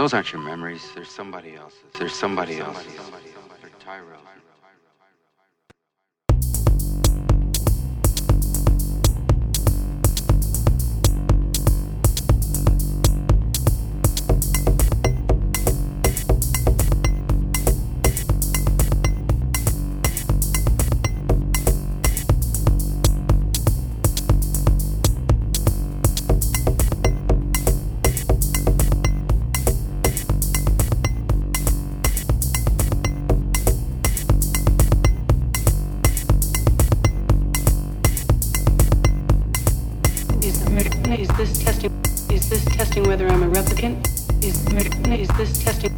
Those aren't your memories. There's somebody else's. There's somebody else's. They're Tyrell. This testing? Is this testing whether I'm a replicant? Is, is this testing?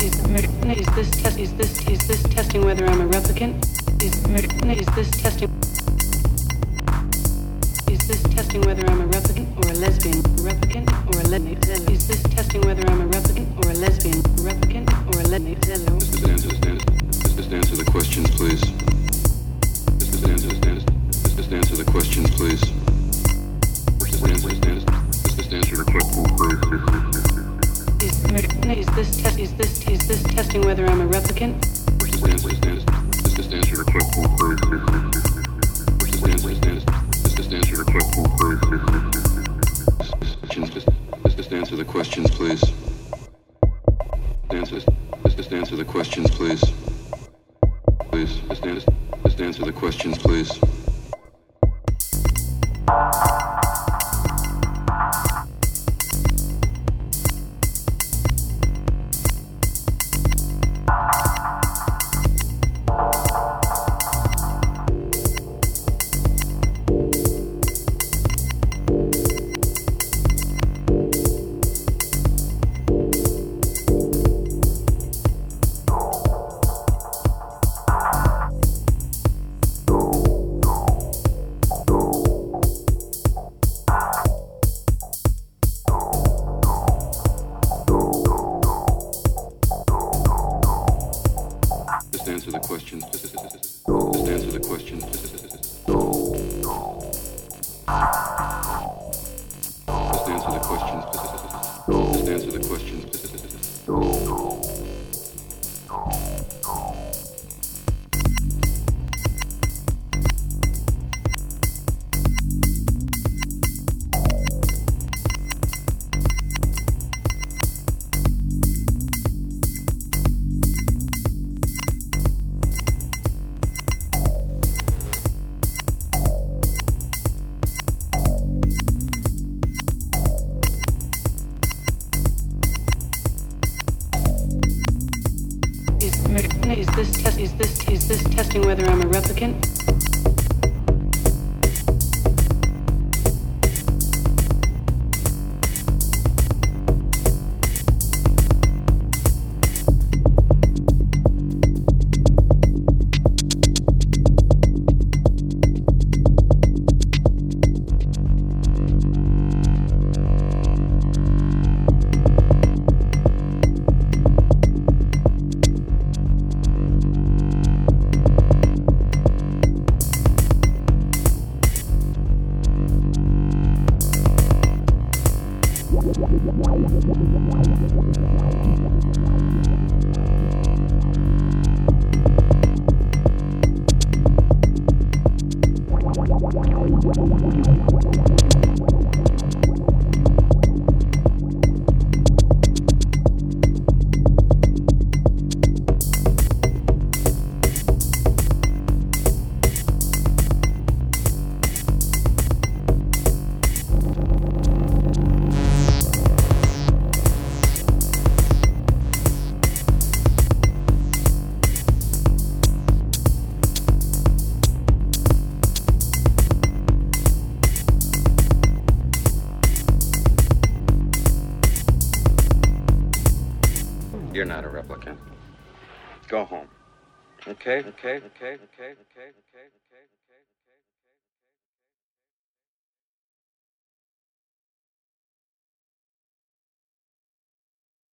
Is, is this test? Is this is this testing whether I'm a replicant? Is, is this testing? Is this testing whether I'm a replicant lesbian? Replicant or a lesbian? Is this testing whether I'm a replicant or a lesbian? Replicant or a lesbian? Just answer, just, answer the questions, please. Just, answer, just, answer the questions, please. Just answer, just, answer the questions, please. Is, is this test? Is this is this testing whether I'm a replicant? Just answer, just answer the questions, please. Please. Answer, just, answer the questions, please. Please, just, answer, just answer the questions, please. Just answer the questions. Just, answer the questions. Just, answer the questions. Just, answer the questions. Is this test? Is this is this testing whether I'm a replicant? Thank you. You're not a replicant. Go home. Okay? Okay? Okay? Okay? Okay? Okay? Okay?